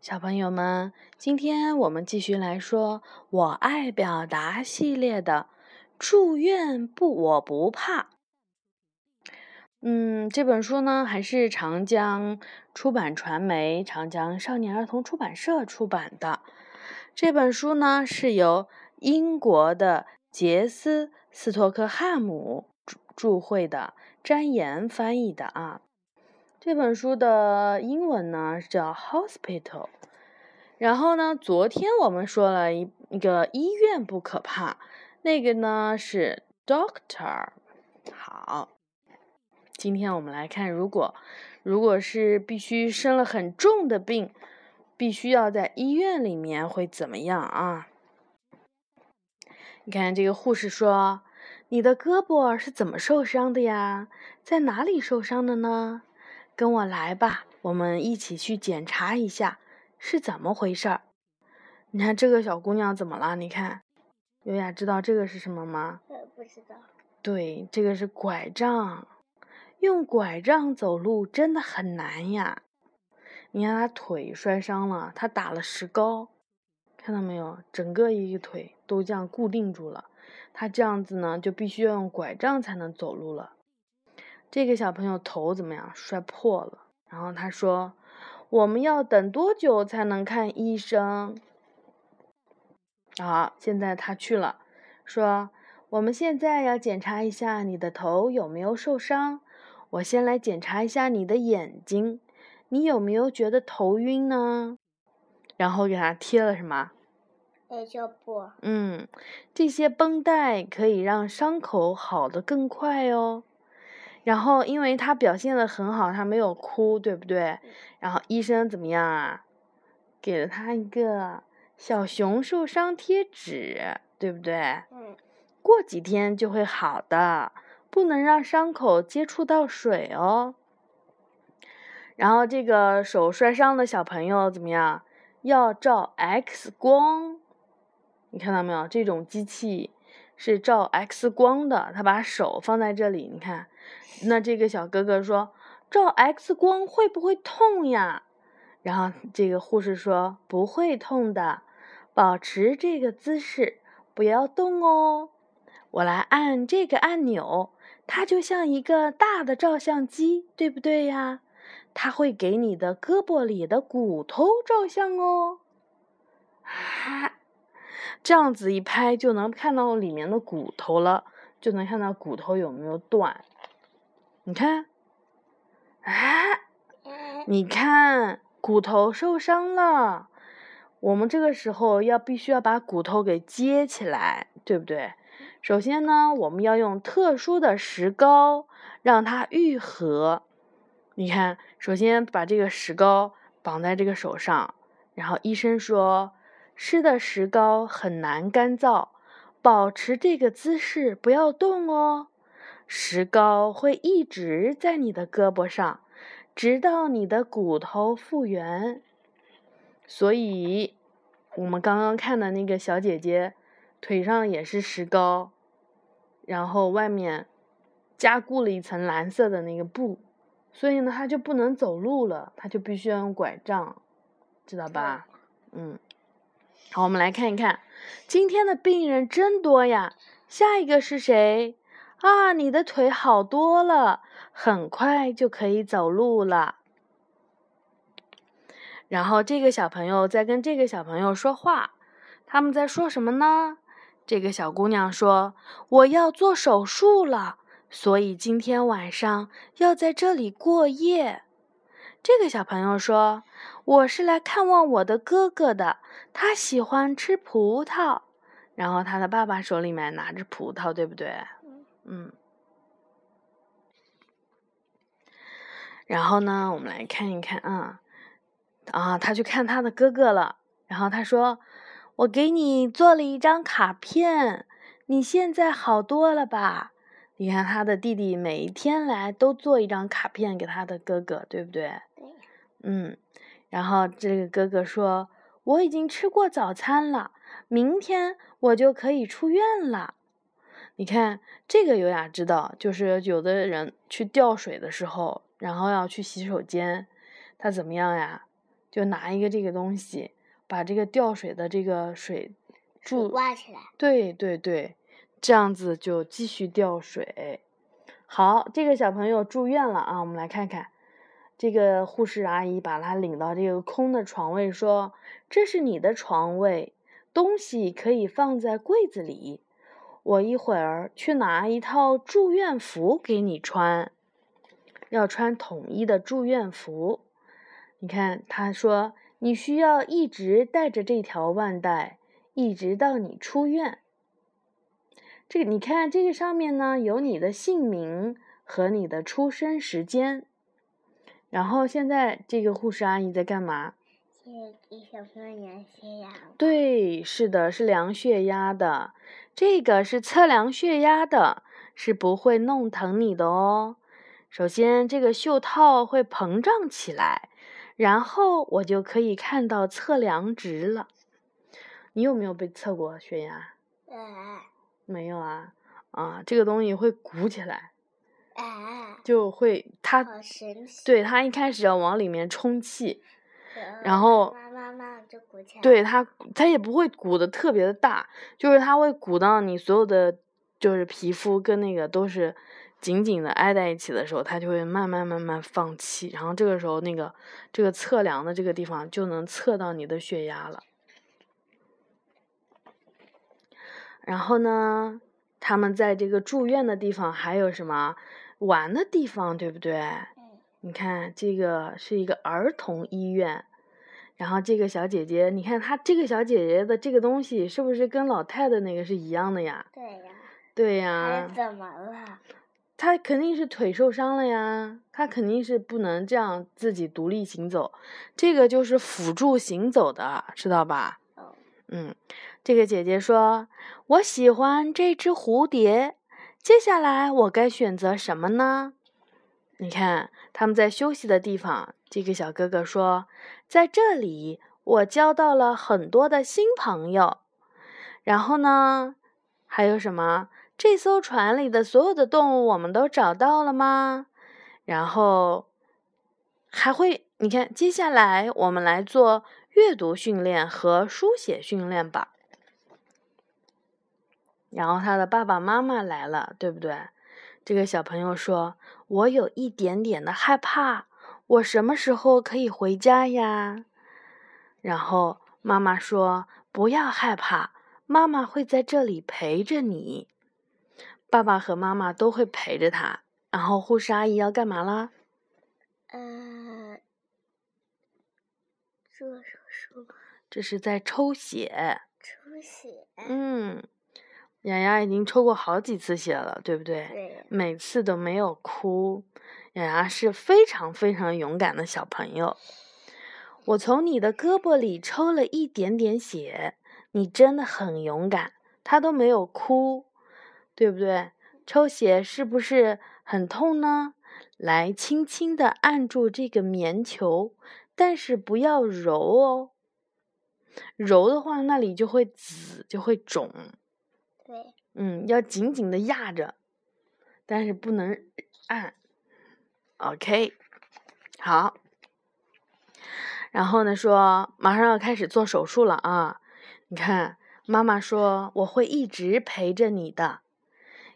小朋友们，今天我们继续来说《我爱表达》系列的“住院不，我不怕”。嗯，这本书呢，还是长江出版传媒、长江少年儿童出版社出版的。这本书呢，是由英国的杰斯·斯托克汉姆著著会的，詹岩翻译的啊。这本书的英文呢叫 Hospital。然后呢，昨天我们说了一一个医院不可怕，那个呢是 Doctor。好，今天我们来看，如果如果是必须生了很重的病，必须要在医院里面会怎么样啊？你看这个护士说：“你的胳膊是怎么受伤的呀？在哪里受伤的呢？”跟我来吧，我们一起去检查一下是怎么回事儿。你看这个小姑娘怎么了？你看，优雅知道这个是什么吗？呃不知道。对，这个是拐杖，用拐杖走路真的很难呀。你看她腿摔伤了，她打了石膏，看到没有？整个一个腿都这样固定住了。她这样子呢，就必须要用拐杖才能走路了。这个小朋友头怎么样？摔破了。然后他说：“我们要等多久才能看医生？”好，现在他去了，说：“我们现在要检查一下你的头有没有受伤。我先来检查一下你的眼睛，你有没有觉得头晕呢？”然后给他贴了什么？艾胶布。嗯，这些绷带可以让伤口好的更快哦。然后，因为他表现的很好，他没有哭，对不对？然后医生怎么样啊？给了他一个小熊受伤贴纸，对不对？嗯。过几天就会好的，不能让伤口接触到水哦。然后这个手摔伤的小朋友怎么样？要照 X 光，你看到没有？这种机器是照 X 光的，他把手放在这里，你看。那这个小哥哥说：“照 X 光会不会痛呀？”然后这个护士说：“不会痛的，保持这个姿势，不要动哦。我来按这个按钮，它就像一个大的照相机，对不对呀？它会给你的胳膊里的骨头照相哦。啊，这样子一拍就能看到里面的骨头了，就能看到骨头有没有断。”你看，啊，你看骨头受伤了，我们这个时候要必须要把骨头给接起来，对不对？首先呢，我们要用特殊的石膏让它愈合。你看，首先把这个石膏绑在这个手上，然后医生说，湿的石膏很难干燥，保持这个姿势，不要动哦。石膏会一直在你的胳膊上，直到你的骨头复原。所以，我们刚刚看的那个小姐姐腿上也是石膏，然后外面加固了一层蓝色的那个布，所以呢，她就不能走路了，她就必须要用拐杖，知道吧？嗯。好，我们来看一看，今天的病人真多呀。下一个是谁？啊，你的腿好多了，很快就可以走路了。然后这个小朋友在跟这个小朋友说话，他们在说什么呢？这个小姑娘说：“我要做手术了，所以今天晚上要在这里过夜。”这个小朋友说：“我是来看望我的哥哥的，他喜欢吃葡萄。”然后他的爸爸手里面拿着葡萄，对不对？嗯，然后呢，我们来看一看啊，啊，他去看他的哥哥了。然后他说：“我给你做了一张卡片，你现在好多了吧？你看他的弟弟每一天来都做一张卡片给他的哥哥，对不对？对。嗯，然后这个哥哥说：“我已经吃过早餐了，明天我就可以出院了。”你看这个优雅知道，就是有的人去吊水的时候，然后要去洗手间，他怎么样呀？就拿一个这个东西，把这个吊水的这个水柱挂起来。对对对，这样子就继续吊水。好，这个小朋友住院了啊，我们来看看，这个护士阿姨把他领到这个空的床位，说：“这是你的床位，东西可以放在柜子里。我一会儿去拿一套住院服给你穿，要穿统一的住院服。你看，他说你需要一直带着这条腕带，一直到你出院。”这个你看，这个上面呢有你的姓名和你的出生时间。然后现在这个护士阿姨在干嘛？在给小朋友量血压。对，是的，是量血压的。这个是测量血压的，是不会弄疼你的哦。首先，这个袖套会膨胀起来，然后我就可以看到测量值了。你有没有被测过血压？哎。没有啊，啊，这个东西会鼓起来，哎，就会它，对它一开始要往里面充气，然后对它它也不会鼓的特别的大，就是它会鼓到你所有的就是皮肤跟那个都是紧紧的挨在一起的时候，它就会慢慢慢慢放气，然后这个时候那个这个测量的这个地方就能测到你的血压了。然后呢，他们在这个住院的地方还有什么玩的地方，对不对？你看，这个是一个儿童医院。然后这个小姐姐，你看她这个小姐姐的这个东西是不是跟老太太那个是一样的呀？对呀。对呀。怎么了？她肯定是腿受伤了呀，她肯定是不能这样自己独立行走。这个就是辅助行走的，知道吧？嗯。这个姐姐说：“我喜欢这只蝴蝶。接下来我该选择什么呢？”你看，他们在休息的地方。这个小哥哥说：“在这里，我交到了很多的新朋友。然后呢，还有什么？这艘船里的所有的动物，我们都找到了吗？然后还会……你看，接下来我们来做阅读训练和书写训练吧。”然后他的爸爸妈妈来了，对不对？这个小朋友说：“我有一点点的害怕，我什么时候可以回家呀？”然后妈妈说：“不要害怕，妈妈会在这里陪着你。”爸爸和妈妈都会陪着他。然后护士阿姨要干嘛啦？呃，做手术。这是在抽血。抽血。嗯。雅雅已经抽过好几次血了，对不对？对。每次都没有哭，雅雅是非常非常勇敢的小朋友。我从你的胳膊里抽了一点点血，你真的很勇敢。他都没有哭，对不对？抽血是不是很痛呢？来，轻轻的按住这个棉球，但是不要揉哦，揉的话那里就会紫，就会肿。对，嗯，要紧紧的压着，但是不能按。OK，好。然后呢，说马上要开始做手术了啊！你看，妈妈说我会一直陪着你的。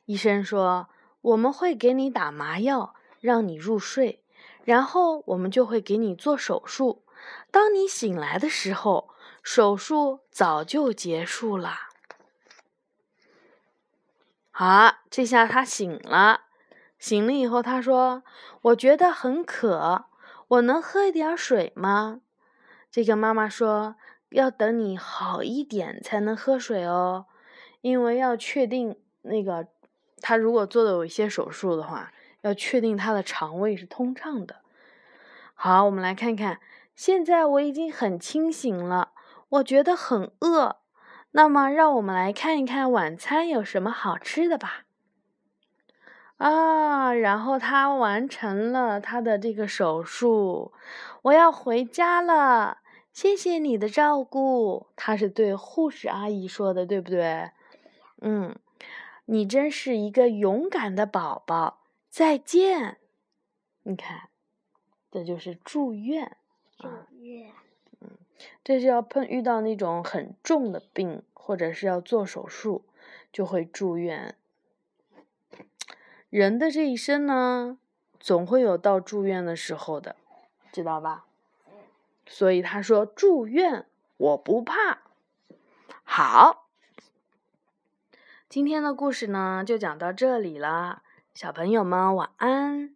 医生说我们会给你打麻药，让你入睡，然后我们就会给你做手术。当你醒来的时候，手术早就结束了。好，这下他醒了。醒了以后，他说：“我觉得很渴，我能喝一点水吗？”这个妈妈说：“要等你好一点才能喝水哦，因为要确定那个他如果做的有一些手术的话，要确定他的肠胃是通畅的。”好，我们来看看，现在我已经很清醒了，我觉得很饿。那么，让我们来看一看晚餐有什么好吃的吧。啊，然后他完成了他的这个手术，我要回家了。谢谢你的照顾，他是对护士阿姨说的，对不对？嗯，你真是一个勇敢的宝宝。再见。你看，这就是住院。住院。这是要碰遇到那种很重的病，或者是要做手术，就会住院。人的这一生呢，总会有到住院的时候的，知道吧？所以他说住院我不怕。好，今天的故事呢就讲到这里了，小朋友们晚安。